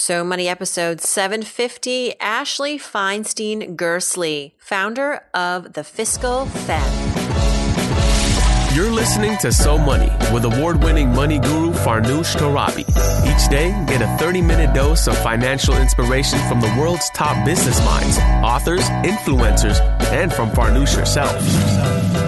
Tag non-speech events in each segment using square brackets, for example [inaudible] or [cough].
So Money episode 750, Ashley Feinstein Gerstley, founder of the Fiscal Femme. You're listening to So Money with award winning money guru Farnoosh Torabi. Each day, get a 30 minute dose of financial inspiration from the world's top business minds, authors, influencers, and from Farnoosh herself.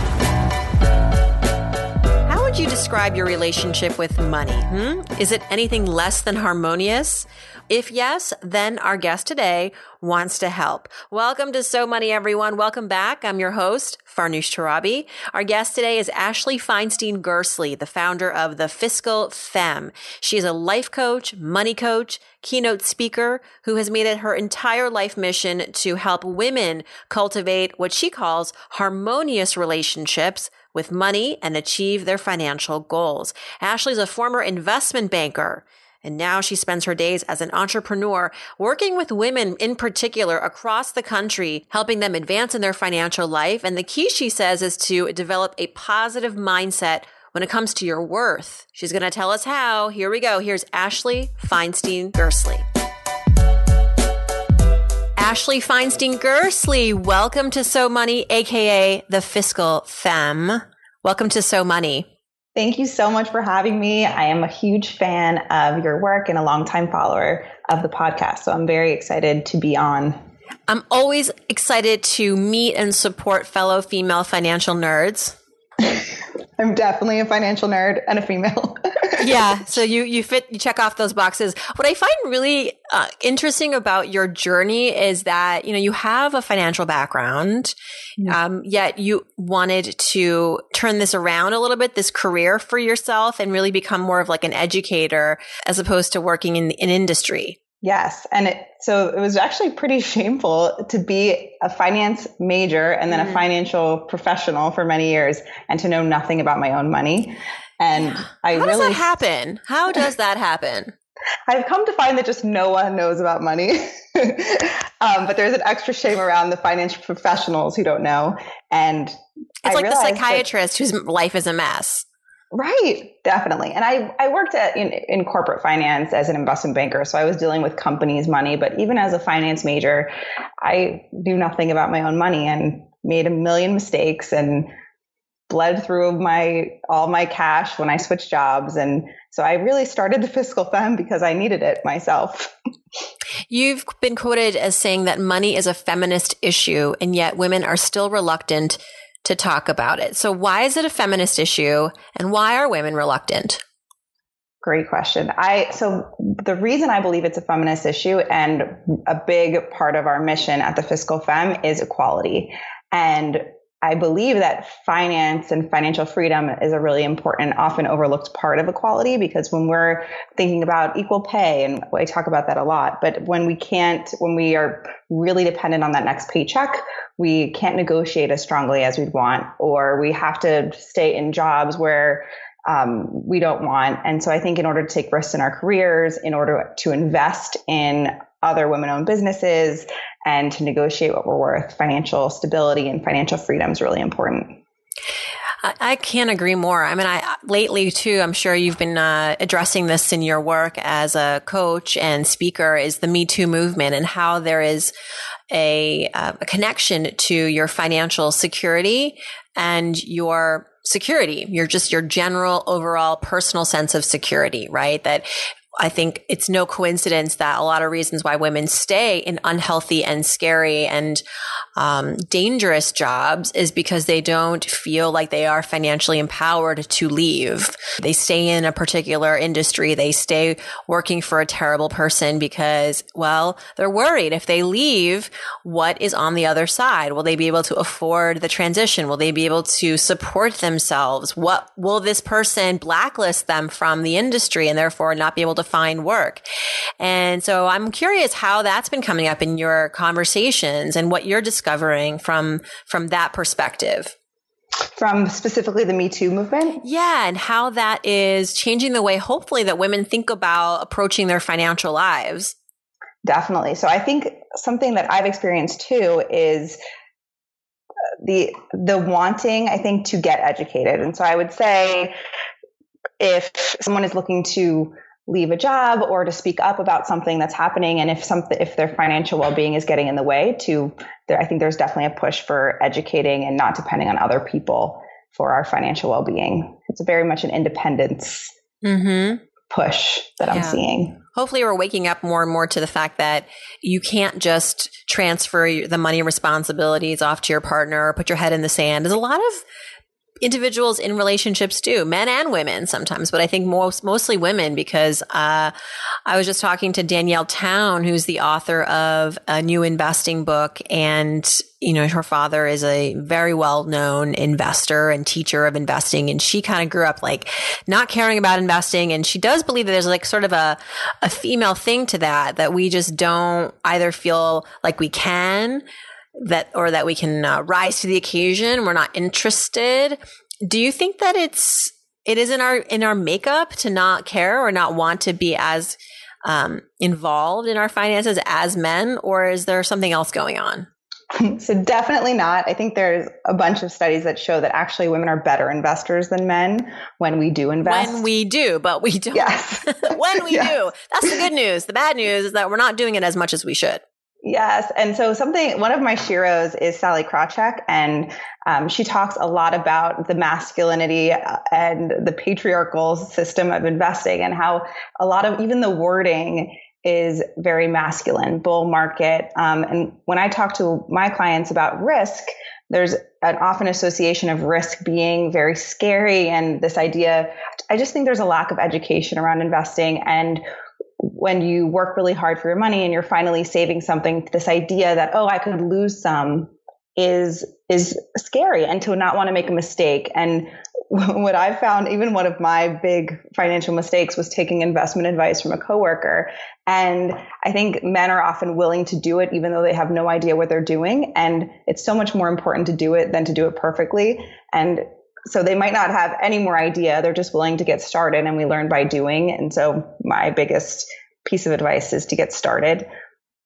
would you describe your relationship with money? Hmm? Is it anything less than harmonious? If yes, then our guest today wants to help. Welcome to So Money, everyone. Welcome back. I'm your host, Farnoosh Torabi. Our guest today is Ashley Feinstein Gerstley, the founder of the Fiscal Femme. She is a life coach, money coach, keynote speaker who has made it her entire life mission to help women cultivate what she calls harmonious relationships with money and achieve their financial goals. Ashley's a former investment banker. And now she spends her days as an entrepreneur working with women in particular across the country, helping them advance in their financial life. And the key, she says, is to develop a positive mindset when it comes to your worth. She's going to tell us how. Here we go. Here's Ashley Feinstein Gerstley. Ashley Feinstein Gerstley, welcome to So Money, aka the Fiscal Femme. Welcome to So Money. Thank you so much for having me. I am a huge fan of your work and a longtime follower of the podcast. So I'm very excited to be on. I'm always excited to meet and support fellow female financial nerds. [laughs] I'm definitely a financial nerd and a female. Yeah, so you you fit you check off those boxes. What I find really uh, interesting about your journey is that you know you have a financial background, mm-hmm. um, yet you wanted to turn this around a little bit, this career for yourself, and really become more of like an educator as opposed to working in in industry. Yes. And it, so it was actually pretty [laughs] shameful to be a finance major and then mm. a financial professional for many years and to know nothing about my own money. And I How really. does that happen? How does that happen? [laughs] I've come to find that just no one knows about money. [laughs] um, but there's an extra shame around the financial professionals who don't know. And it's I like the psychiatrist that, whose life is a mess. Right, definitely. And I, I worked at in, in corporate finance as an investment banker, so I was dealing with companies' money. But even as a finance major, I knew nothing about my own money and made a million mistakes and bled through my all my cash when I switched jobs. And so I really started the fiscal femme because I needed it myself. You've been quoted as saying that money is a feminist issue, and yet women are still reluctant to talk about it. So why is it a feminist issue and why are women reluctant? Great question. I so the reason I believe it's a feminist issue and a big part of our mission at the Fiscal Femme is equality. And I believe that finance and financial freedom is a really important, often overlooked part of equality because when we're thinking about equal pay, and I talk about that a lot, but when we can't, when we are really dependent on that next paycheck, we can't negotiate as strongly as we'd want, or we have to stay in jobs where um, we don't want. And so I think in order to take risks in our careers, in order to invest in other women owned businesses and to negotiate what we're worth, financial stability and financial freedom is really important. I can't agree more. I mean, I lately too, I'm sure you've been uh, addressing this in your work as a coach and speaker is the Me Too movement and how there is a, uh, a connection to your financial security and your security, your just your general overall personal sense of security, right? That I think it's no coincidence that a lot of reasons why women stay in unhealthy and scary and um, dangerous jobs is because they don't feel like they are financially empowered to leave. They stay in a particular industry. They stay working for a terrible person because, well, they're worried if they leave, what is on the other side? Will they be able to afford the transition? Will they be able to support themselves? What will this person blacklist them from the industry and therefore not be able to find work? And so I'm curious how that's been coming up in your conversations and what you're discovering from from that perspective? From specifically the Me Too movement? Yeah, and how that is changing the way, hopefully, that women think about approaching their financial lives. definitely. So I think something that I've experienced too is uh, the the wanting I think to get educated. And so I would say if someone is looking to leave a job or to speak up about something that's happening and if something if their financial well-being is getting in the way to there I think there's definitely a push for educating and not depending on other people for our financial well-being. It's very much an independence mm-hmm. push that yeah. I'm seeing hopefully we're waking up more and more to the fact that you can't just transfer the money responsibilities off to your partner or put your head in the sand. There's a lot of individuals in relationships do, men and women sometimes, but I think most mostly women because uh, I was just talking to Danielle Town, who's the author of a new investing book, and you know her father is a very well known investor and teacher of investing, and she kind of grew up like not caring about investing, and she does believe that there's like sort of a a female thing to that that we just don't either feel like we can that or that we can uh, rise to the occasion. We're not interested. Do you think that it's it is in our in our makeup to not care or not want to be as um, involved in our finances as men, or is there something else going on? [laughs] So definitely not. I think there's a bunch of studies that show that actually women are better investors than men when we do invest. When we do, but we don't. Yes. [laughs] when we [laughs] yes. do. That's the good news. The bad news is that we're not doing it as much as we should. Yes. And so something, one of my sheroes is Sallie Krawcheck, and um, she talks a lot about the masculinity uh, and the patriarchal system of investing and how a lot of even the wording is very masculine, bull market. Um, and when I talk to my clients about risk, there's an often association of risk being very scary and this idea. I just think there's a lack of education around investing and when you work really hard for your money and you're finally saving something, this idea that, oh, I could lose some is is scary and to not want to make a mistake. And [laughs] what I found, even one of my big financial mistakes was taking investment advice from a coworker. And I think men are often willing to do it even though they have no idea what they're doing. And it's so much more important to do it than to do it perfectly. And so they might not have any more idea. They're just willing to get started and we learn by doing. And so my biggest piece of advice is to get started.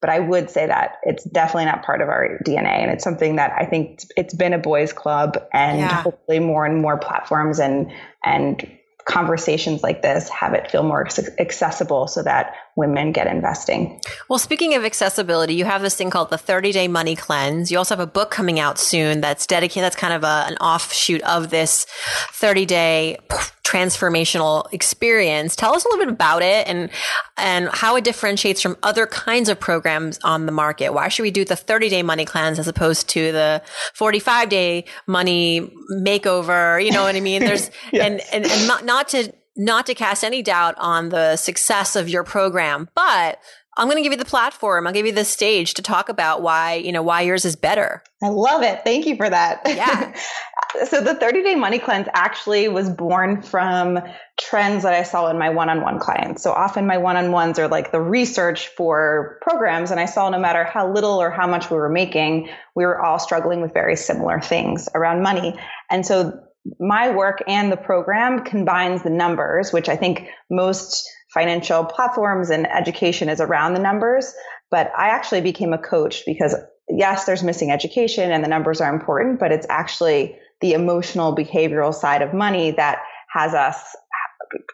But I would say that it's definitely not part of our DNA. And it's something that I think it's been a boys club and yeah. hopefully more and more platforms and, and conversations like this have it feel more accessible so that women get investing. Well, speaking of accessibility, you have this thing called the 30 day money cleanse. You also have a book coming out soon that's dedicated, that's kind of a, an offshoot of this 30 day transformational experience. Tell us a little bit about it and, and how it differentiates from other kinds of programs on the market. Why should we do the 30 day money cleanse as opposed to the 45 day money makeover? You know what I mean? There's, [laughs] yes. and, and, and not, not to, not to cast any doubt on the success of your program, but I'm going to give you the platform. I'll give you the stage to talk about why, you know, why yours is better. I love it. Thank you for that. Yeah. [laughs] so the 30 day money cleanse actually was born from trends that I saw in my one-on-one clients. So often my one-on-ones are like the research for programs. And I saw no matter how little or how much we were making, we were all struggling with very similar things around money. And so my work and the program combines the numbers, which I think most financial platforms and education is around the numbers. But I actually became a coach because yes, there's missing education and the numbers are important, but it's actually the emotional behavioral side of money that has us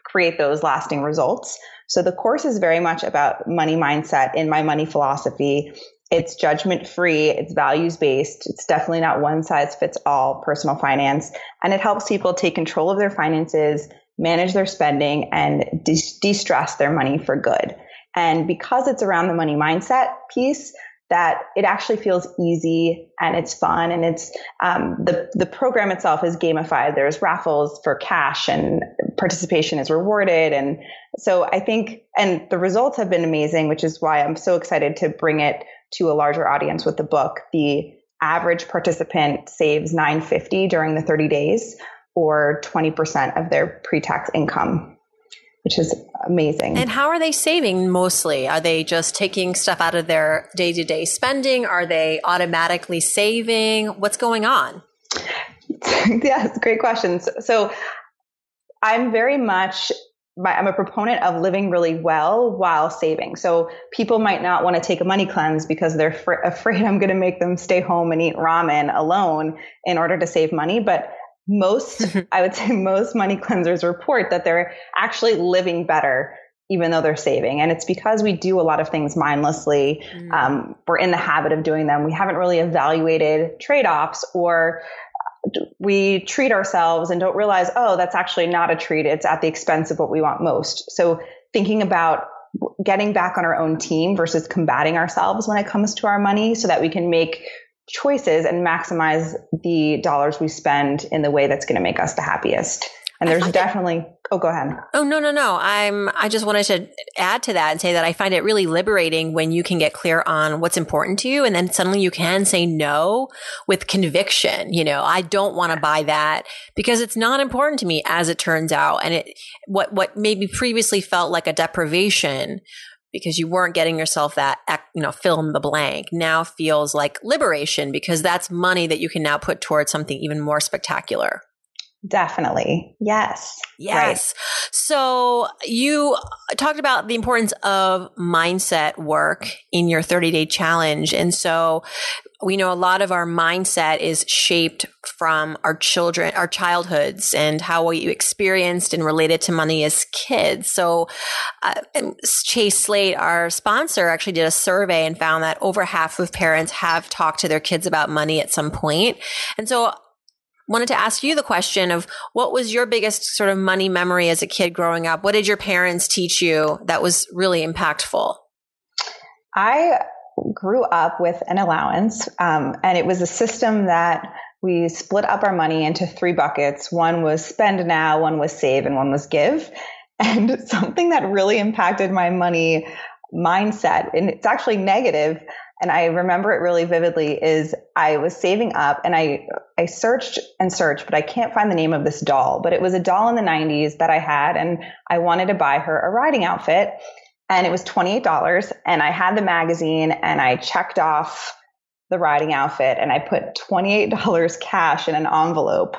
create those lasting results. So the course is very much about money mindset in my money philosophy. It's judgment free. It's values based. It's definitely not one size fits all personal finance. And it helps people take control of their finances, manage their spending and de stress their money for good. And because it's around the money mindset piece, that it actually feels easy and it's fun and it's um, the the program itself is gamified. There's raffles for cash and participation is rewarded, and so I think and the results have been amazing, which is why I'm so excited to bring it to a larger audience with the book. The average participant saves 950 during the 30 days or 20% of their pre-tax income which is amazing. And how are they saving mostly? Are they just taking stuff out of their day to day spending? Are they automatically saving? What's going on? [laughs] yes, great questions. So I'm very much I'm a proponent of living really well while saving. So people might not want to take a money cleanse because they're fr- afraid [laughs] I'm going to make them stay home and eat ramen alone in order to save money. But most, [laughs] I would say most money cleansers report that they're actually living better even though they're saving. And it's because we do a lot of things mindlessly. Mm. Um, we're in the habit of doing them. We haven't really evaluated trade offs or we treat ourselves and don't realize, oh, that's actually not a treat. It's at the expense of what we want most. So thinking about getting back on our own team versus combating ourselves when it comes to our money so that we can make choices and maximize the dollars we spend in the way that's going to make us the happiest. And there's definitely Oh, go ahead. Oh, no, no, no. I'm, I just wanted to add to that and say that I find it really liberating when you can get clear on what's important to you. And then suddenly you can say no with conviction. You know, I don't want to buy that because it's not important to me as it turns out. And it, what, what maybe previously felt like a deprivation because you weren't getting yourself that, you know, fill in the blank now feels like liberation because that's money that you can now put towards something even more spectacular. Definitely. Yes. Yes. Right. So you talked about the importance of mindset work in your 30 day challenge. And so we know a lot of our mindset is shaped from our children, our childhoods and how we experienced and related to money as kids. So, uh, Chase Slate, our sponsor, actually did a survey and found that over half of parents have talked to their kids about money at some point. And so wanted to ask you the question of what was your biggest sort of money memory as a kid growing up? What did your parents teach you that was really impactful? I grew up with an allowance, um, and it was a system that we split up our money into three buckets. One was spend now, one was save, and one was give. [laughs] And something that really impacted my money mindset, and it's actually negative, and I remember it really vividly is I was saving up and I I searched and searched but I can't find the name of this doll but it was a doll in the 90s that I had and I wanted to buy her a riding outfit and it was $28 and I had the magazine and I checked off the riding outfit and I put $28 cash in an envelope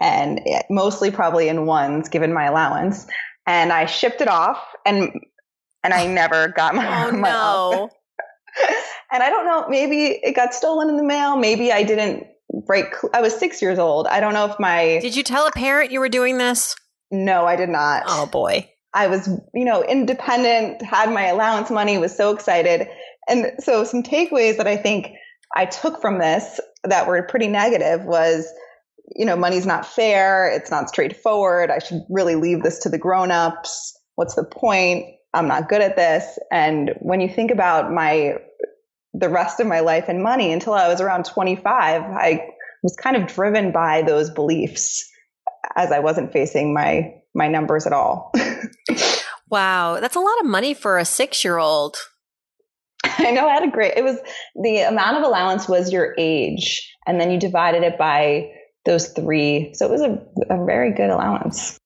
and it, mostly probably in ones given my allowance and I shipped it off and and I never got my, oh, my no. outfit. And I don't know, maybe it got stolen in the mail. Maybe I didn't break. I was six years old. I don't know if my. Did you tell a parent you were doing this? No, I did not. Oh boy. I was, you know, independent, had my allowance money, was so excited. And so some takeaways that I think I took from this that were pretty negative was, you know, money's not fair. It's not straightforward. I should really leave this to the grown-ups. What's the point? I'm not good at this. And when you think about my the rest of my life and money until I was around 25, I was kind of driven by those beliefs as I wasn't facing my my numbers at all. [laughs] wow, that's a lot of money for a 6-year-old. I know I had a great it was the amount of allowance was your age and then you divided it by those three. So it was a, a very good allowance.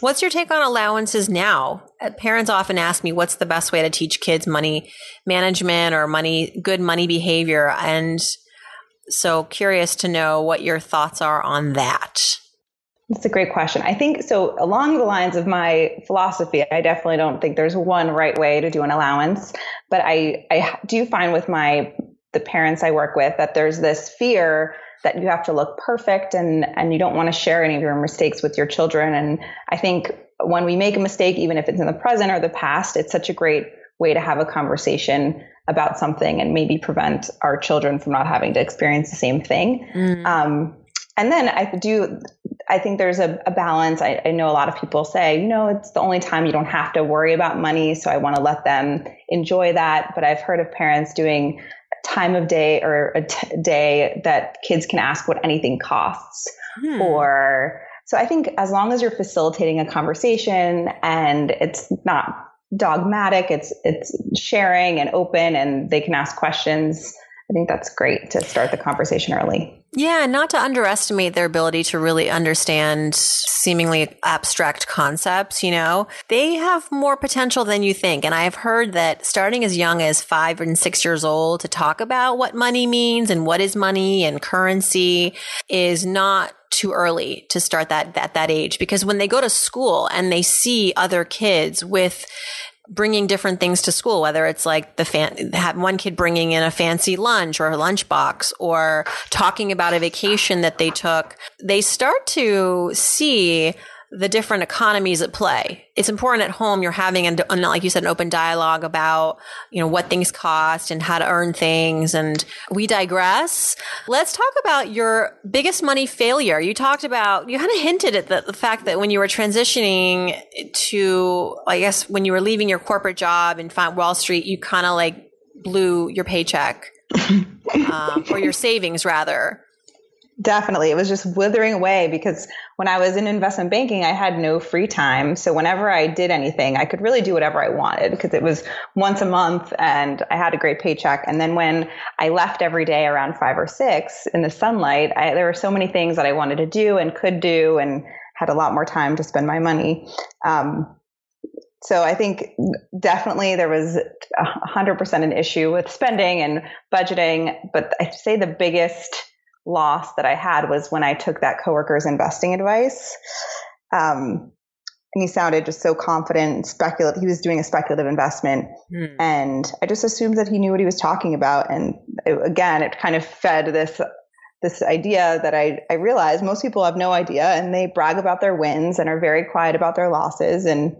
What's your take on allowances now? Uh, parents often ask me what's the best way to teach kids money management or money good money behavior and so curious to know what your thoughts are on that. That's a great question. I think so along the lines of my philosophy, I definitely don't think there's one right way to do an allowance, but I I do find with my the parents I work with that there's this fear that you have to look perfect and and you don't want to share any of your mistakes with your children and i think when we make a mistake even if it's in the present or the past it's such a great way to have a conversation about something and maybe prevent our children from not having to experience the same thing mm. um, and then i do i think there's a, a balance I, I know a lot of people say you know it's the only time you don't have to worry about money so i want to let them enjoy that but i've heard of parents doing time of day or a t- day that kids can ask what anything costs hmm. or so i think as long as you're facilitating a conversation and it's not dogmatic it's it's sharing and open and they can ask questions I think that's great to start the conversation early. Yeah, not to underestimate their ability to really understand seemingly abstract concepts, you know. They have more potential than you think. And I've heard that starting as young as five and six years old to talk about what money means and what is money and currency is not too early to start that at that age because when they go to school and they see other kids with bringing different things to school, whether it's like the fan, have one kid bringing in a fancy lunch or a lunchbox or talking about a vacation that they took, they start to see the different economies at play. It's important at home you're having, an, like you said, an open dialogue about, you know, what things cost and how to earn things. And we digress. Let's talk about your biggest money failure. You talked about, you kind of hinted at the, the fact that when you were transitioning to, I guess, when you were leaving your corporate job in Wall Street, you kind of like blew your paycheck. [laughs] um, or your savings rather. Definitely. It was just withering away because when I was in investment banking, I had no free time. So whenever I did anything, I could really do whatever I wanted because it was once a month and I had a great paycheck. And then when I left every day around five or six in the sunlight, I, there were so many things that I wanted to do and could do and had a lot more time to spend my money. Um, so I think definitely there was 100% an issue with spending and budgeting. But I'd say the biggest loss that I had was when I took that coworker's investing advice. Um, and he sounded just so confident and speculative. He was doing a speculative investment. Mm. And I just assumed that he knew what he was talking about. And it, again, it kind of fed this this idea that I, I realized most people have no idea and they brag about their wins and are very quiet about their losses. And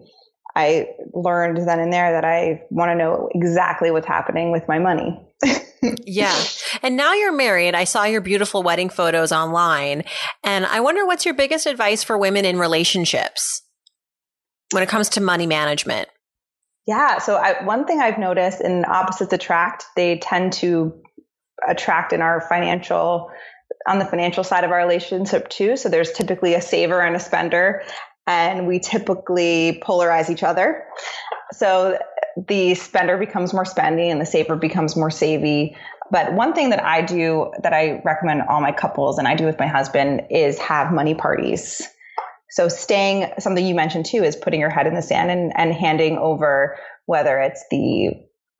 I learned then and there that I want to know exactly what's happening with my money. [laughs] yeah. And now you're married. I saw your beautiful wedding photos online. And I wonder what's your biggest advice for women in relationships when it comes to money management? Yeah. So, I, one thing I've noticed in opposites attract, they tend to attract in our financial, on the financial side of our relationship too. So, there's typically a saver and a spender, and we typically polarize each other. So, the spender becomes more spendy and the saver becomes more savvy. But one thing that I do that I recommend all my couples and I do with my husband is have money parties. So staying something you mentioned too is putting your head in the sand and, and handing over whether it's the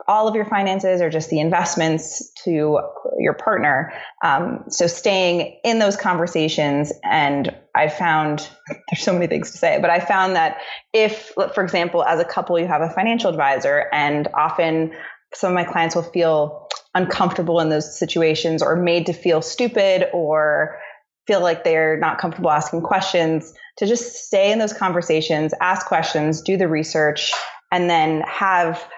all of your finances or just the investments to your partner. Um, so staying in those conversations, and I found [laughs] there's so many things to say, but I found that if, for example, as a couple, you have a financial advisor, and often some of my clients will feel uncomfortable in those situations or made to feel stupid or feel like they're not comfortable asking questions to just stay in those conversations ask questions do the research and then have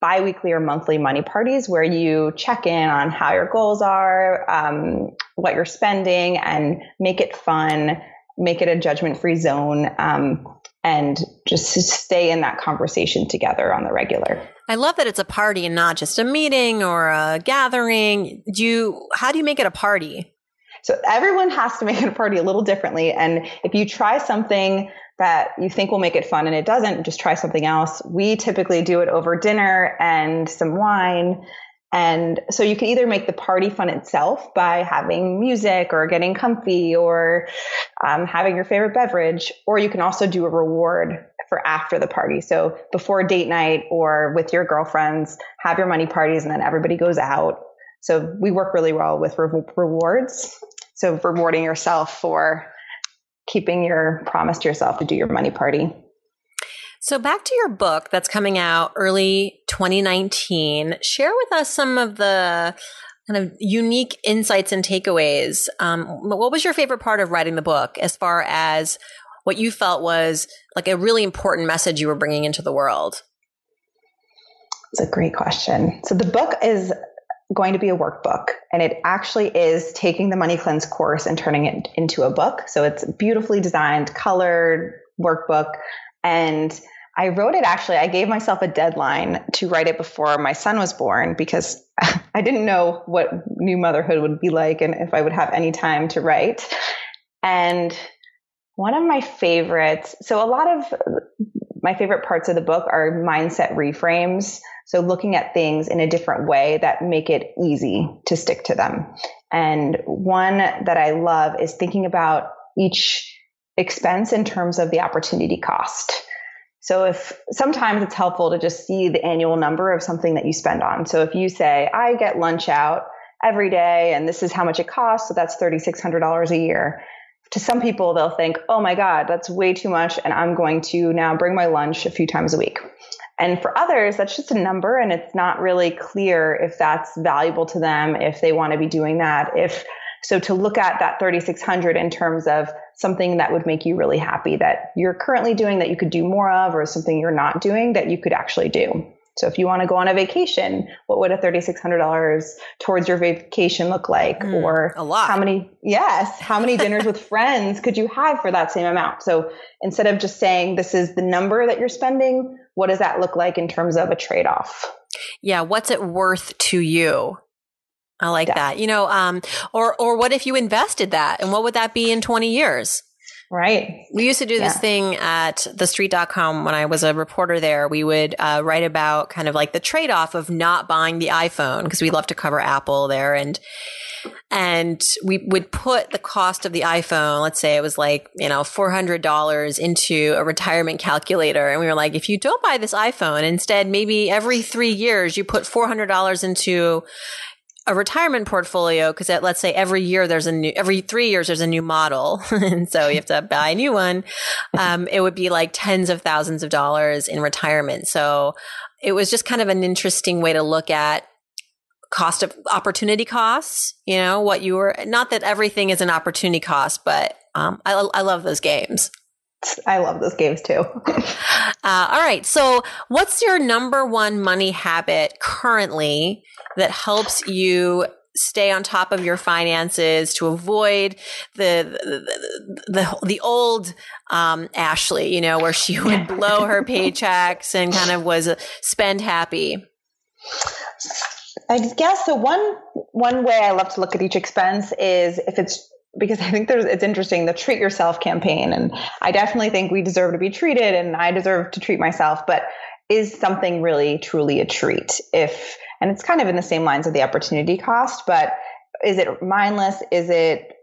biweekly or monthly money parties where you check in on how your goals are, um, what you're spending, and make it fun, make it a judgment free zone. Um, and just stay in that conversation together on the regular. I love that it's a party and not just a meeting or a gathering. Do you, how do you make it a party? So everyone has to make it a party a little differently. And if you try something that you think will make it fun and it doesn't, just try something else. We typically do it over dinner and some wine. And so you can either make the party fun itself by having music or getting comfy or um, having your favorite beverage, or you can also do a reward for after the party. So before date night or with your girlfriends, have your money parties and then everybody goes out. So we work really well with re- rewards. So rewarding yourself for keeping your promise to yourself to do your money party. So, back to your book that's coming out early 2019. Share with us some of the kind of unique insights and takeaways. Um, what was your favorite part of writing the book as far as what you felt was like a really important message you were bringing into the world? It's a great question. So, the book is going to be a workbook and it actually is taking the money cleanse course and turning it into a book so it's beautifully designed colored workbook and i wrote it actually i gave myself a deadline to write it before my son was born because [laughs] i didn't know what new motherhood would be like and if i would have any time to write and one of my favorites so a lot of my favorite parts of the book are mindset reframes. So looking at things in a different way that make it easy to stick to them. And one that I love is thinking about each expense in terms of the opportunity cost. So if sometimes it's helpful to just see the annual number of something that you spend on. So if you say, I get lunch out every day and this is how much it costs, so that's $3,600 a year. To some people, they'll think, oh my God, that's way too much. And I'm going to now bring my lunch a few times a week. And for others, that's just a number and it's not really clear if that's valuable to them, if they want to be doing that, if so to look at that 3600 in terms of something that would make you really happy that you're currently doing that you could do more of or something you're not doing that you could actually do. So if you want to go on a vacation, what would a $3600 towards your vacation look like Mm, or a lot. how many yes, how many dinners with [laughs] friends could you have for that same amount? So instead of just saying this is the number that you're spending, what does that look like in terms of a trade-off? Yeah, what's it worth to you? I like Yeah. that. You know, um, or or what if you invested that, and what would that be in twenty years? Right. We used to do this thing at thestreet.com when I was a reporter there. We would uh, write about kind of like the trade off of not buying the iPhone because we love to cover Apple there. And, and we would put the cost of the iPhone, let's say it was like, you know, $400 into a retirement calculator. And we were like, if you don't buy this iPhone, instead, maybe every three years you put $400 into a retirement portfolio because let's say every year there's a new every three years there's a new model [laughs] and so you have to buy a new one um, it would be like tens of thousands of dollars in retirement so it was just kind of an interesting way to look at cost of opportunity costs you know what you were not that everything is an opportunity cost but um, I, I love those games I love those games too. [laughs] uh, all right. So, what's your number one money habit currently that helps you stay on top of your finances to avoid the the the, the old um, Ashley? You know, where she would blow her [laughs] paychecks and kind of was spend happy. I guess so. One one way I love to look at each expense is if it's because I think there's it's interesting the treat yourself campaign, and I definitely think we deserve to be treated, and I deserve to treat myself. But is something really truly a treat? If and it's kind of in the same lines of the opportunity cost, but is it mindless? Is it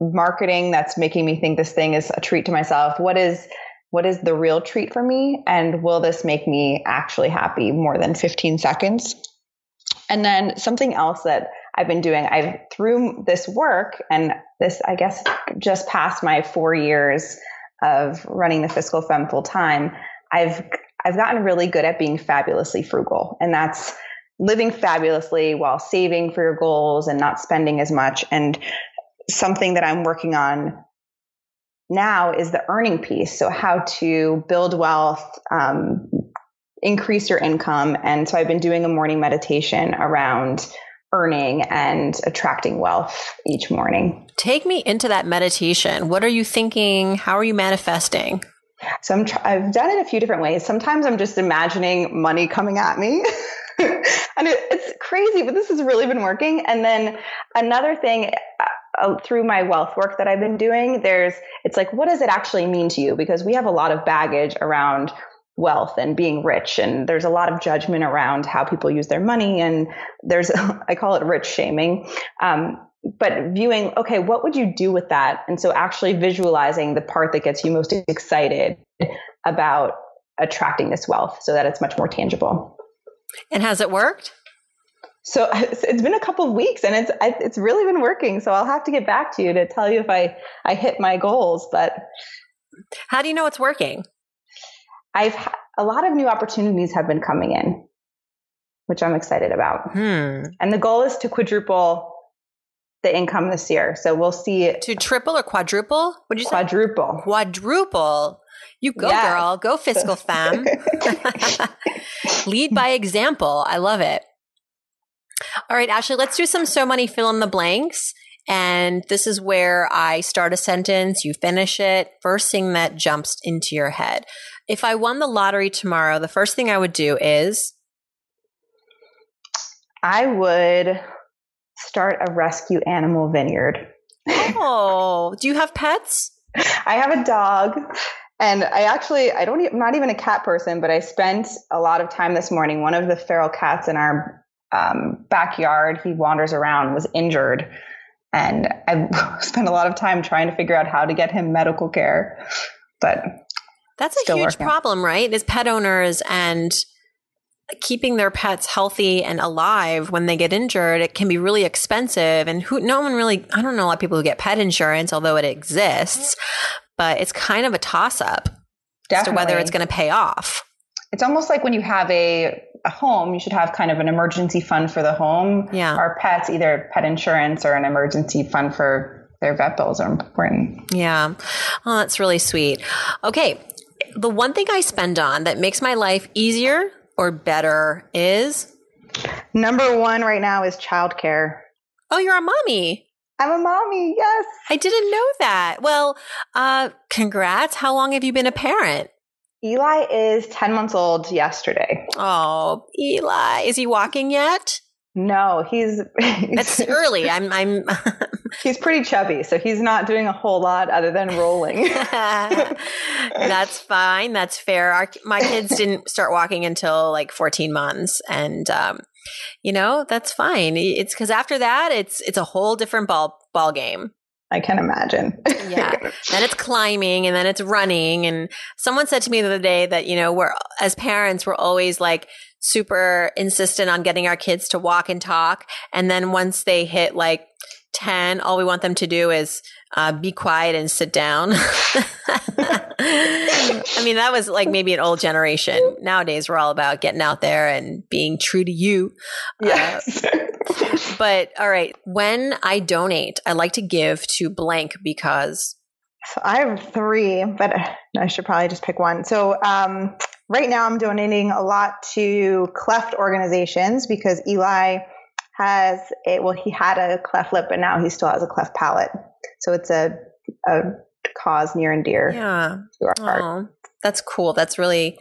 marketing that's making me think this thing is a treat to myself? What is what is the real treat for me? And will this make me actually happy more than 15 seconds? And then something else that I've been doing, I've through this work and this, I guess, just past my four years of running the fiscal femme full time, I've I've gotten really good at being fabulously frugal, and that's living fabulously while saving for your goals and not spending as much. And something that I'm working on now is the earning piece. So how to build wealth, um, increase your income. And so I've been doing a morning meditation around earning and attracting wealth each morning. Take me into that meditation. What are you thinking? How are you manifesting? So I'm tr- I've done it a few different ways. Sometimes I'm just imagining money coming at me. [laughs] [laughs] and it, it's crazy, but this has really been working. And then another thing uh, through my wealth work that I've been doing, there's it's like what does it actually mean to you? Because we have a lot of baggage around wealth and being rich and there's a lot of judgment around how people use their money and there's [laughs] I call it rich shaming. Um, but viewing, okay, what would you do with that? And so actually visualizing the part that gets you most excited about attracting this wealth so that it's much more tangible. And has it worked? So [laughs] it's been a couple of weeks and it's it's really been working. So I'll have to get back to you to tell you if I I hit my goals, but how do you know it's working? I've a lot of new opportunities have been coming in, which I'm excited about. Hmm. And the goal is to quadruple the income this year. So we'll see to triple or quadruple. What did you quadruple. say? Quadruple. Quadruple. You go, yeah. girl. Go fiscal [laughs] fam. [laughs] Lead by example. I love it. All right, Ashley, let's do some so money fill in the blanks. And this is where I start a sentence, you finish it. First thing that jumps into your head. If I won the lottery tomorrow, the first thing I would do is I would start a rescue animal vineyard. oh, do you have pets? [laughs] I have a dog And I actually, I don't, I'm not even a cat person, but I spent a lot of time this morning. One of the feral cats in our um, backyard, he wanders around, was injured. And I [laughs] spent a lot of time trying to figure out how to get him medical care. But that's a huge problem, right? Is pet owners and keeping their pets healthy and alive when they get injured, it can be really expensive. And who, no one really, I don't know a lot of people who get pet insurance, although it exists, but it's kind of a toss up as to whether it's going to pay off. It's almost like when you have a, a home, you should have kind of an emergency fund for the home. Yeah. Our pets, either pet insurance or an emergency fund for their vet bills are important. Yeah. Oh, that's really sweet. Okay. The one thing I spend on that makes my life easier or better is? Number one right now is childcare. Oh, you're a mommy. I'm a mommy, yes. I didn't know that. Well, uh, congrats. How long have you been a parent? Eli is 10 months old yesterday. Oh, Eli. Is he walking yet? No, he's. It's [laughs] early. I'm. I'm. [laughs] he's pretty chubby, so he's not doing a whole lot other than rolling. [laughs] That's fine. That's fair. Our, my kids didn't start walking until like 14 months, and um, you know that's fine. It's because after that, it's it's a whole different ball ball game. I can imagine. [laughs] yeah. Then it's climbing and then it's running. And someone said to me the other day that, you know, we're, as parents, we're always like super insistent on getting our kids to walk and talk. And then once they hit like 10, all we want them to do is uh, be quiet and sit down. [laughs] I mean, that was like maybe an old generation. Nowadays, we're all about getting out there and being true to you. Yes. Uh, but all right, when I donate, I like to give to blank because. So I have three, but I should probably just pick one. So um, right now, I'm donating a lot to cleft organizations because Eli has a well, he had a cleft lip, but now he still has a cleft palate. So it's a a cause near and dear yeah. to our heart. That's cool. That's really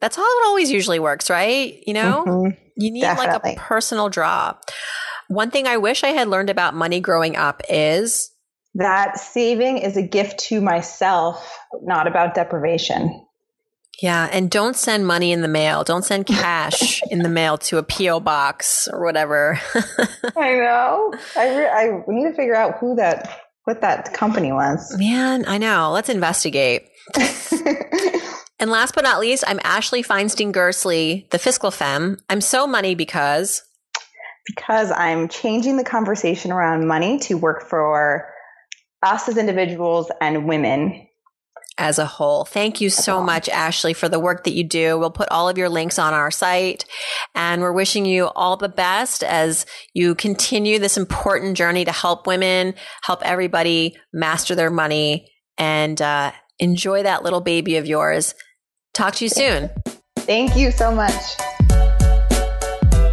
that's how it always usually works, right? You know, mm-hmm. you need Definitely. like a personal draw. One thing I wish I had learned about money growing up is that saving is a gift to myself, not about deprivation. Yeah, and don't send money in the mail. Don't send cash [laughs] in the mail to a PO box or whatever. [laughs] I know. I re- I need to figure out who that what that company was. Man, I know. Let's investigate. [laughs] and last but not least, I'm Ashley Feinstein Gerstley, the fiscal femme. I'm so money because because I'm changing the conversation around money to work for us as individuals and women as a whole. Thank you so much, Ashley, for the work that you do. We'll put all of your links on our site and we're wishing you all the best as you continue this important journey to help women, help everybody master their money and uh, enjoy that little baby of yours. Talk to you soon. Thank you so much.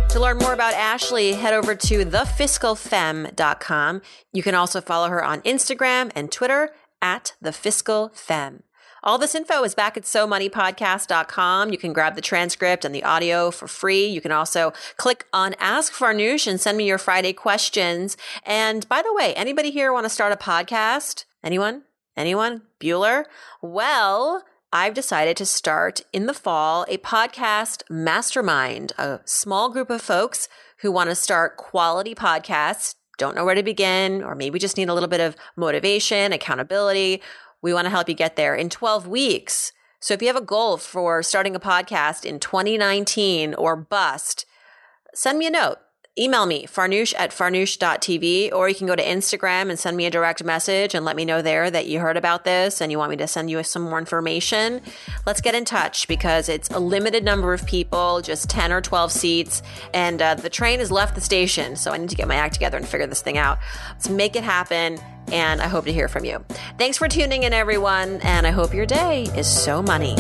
To learn more about Ashley, head over to thefiscalfemme.com. You can also follow her on Instagram and Twitter at the Fiscal Femme. All this info is back at SoMoneyPodcast.com. You can grab the transcript and the audio for free. You can also click on Ask Farnoosh and send me your Friday questions. And by the way, anybody here want to start a podcast? Anyone? Anyone? Bueller? Well, I've decided to start in the fall a podcast mastermind, a small group of folks who want to start quality podcasts don't know where to begin, or maybe just need a little bit of motivation, accountability, we want to help you get there in 12 weeks. So if you have a goal for starting a podcast in 2019 or bust, send me a note email me, farnoosh at farnoosh.tv, or you can go to Instagram and send me a direct message and let me know there that you heard about this and you want me to send you some more information. Let's get in touch because it's a limited number of people, just 10 or 12 seats, and uh, the train has left the station. So I need to get my act together and figure this thing out. Let's make it happen, and I hope to hear from you. Thanks for tuning in, everyone, and I hope your day is so money.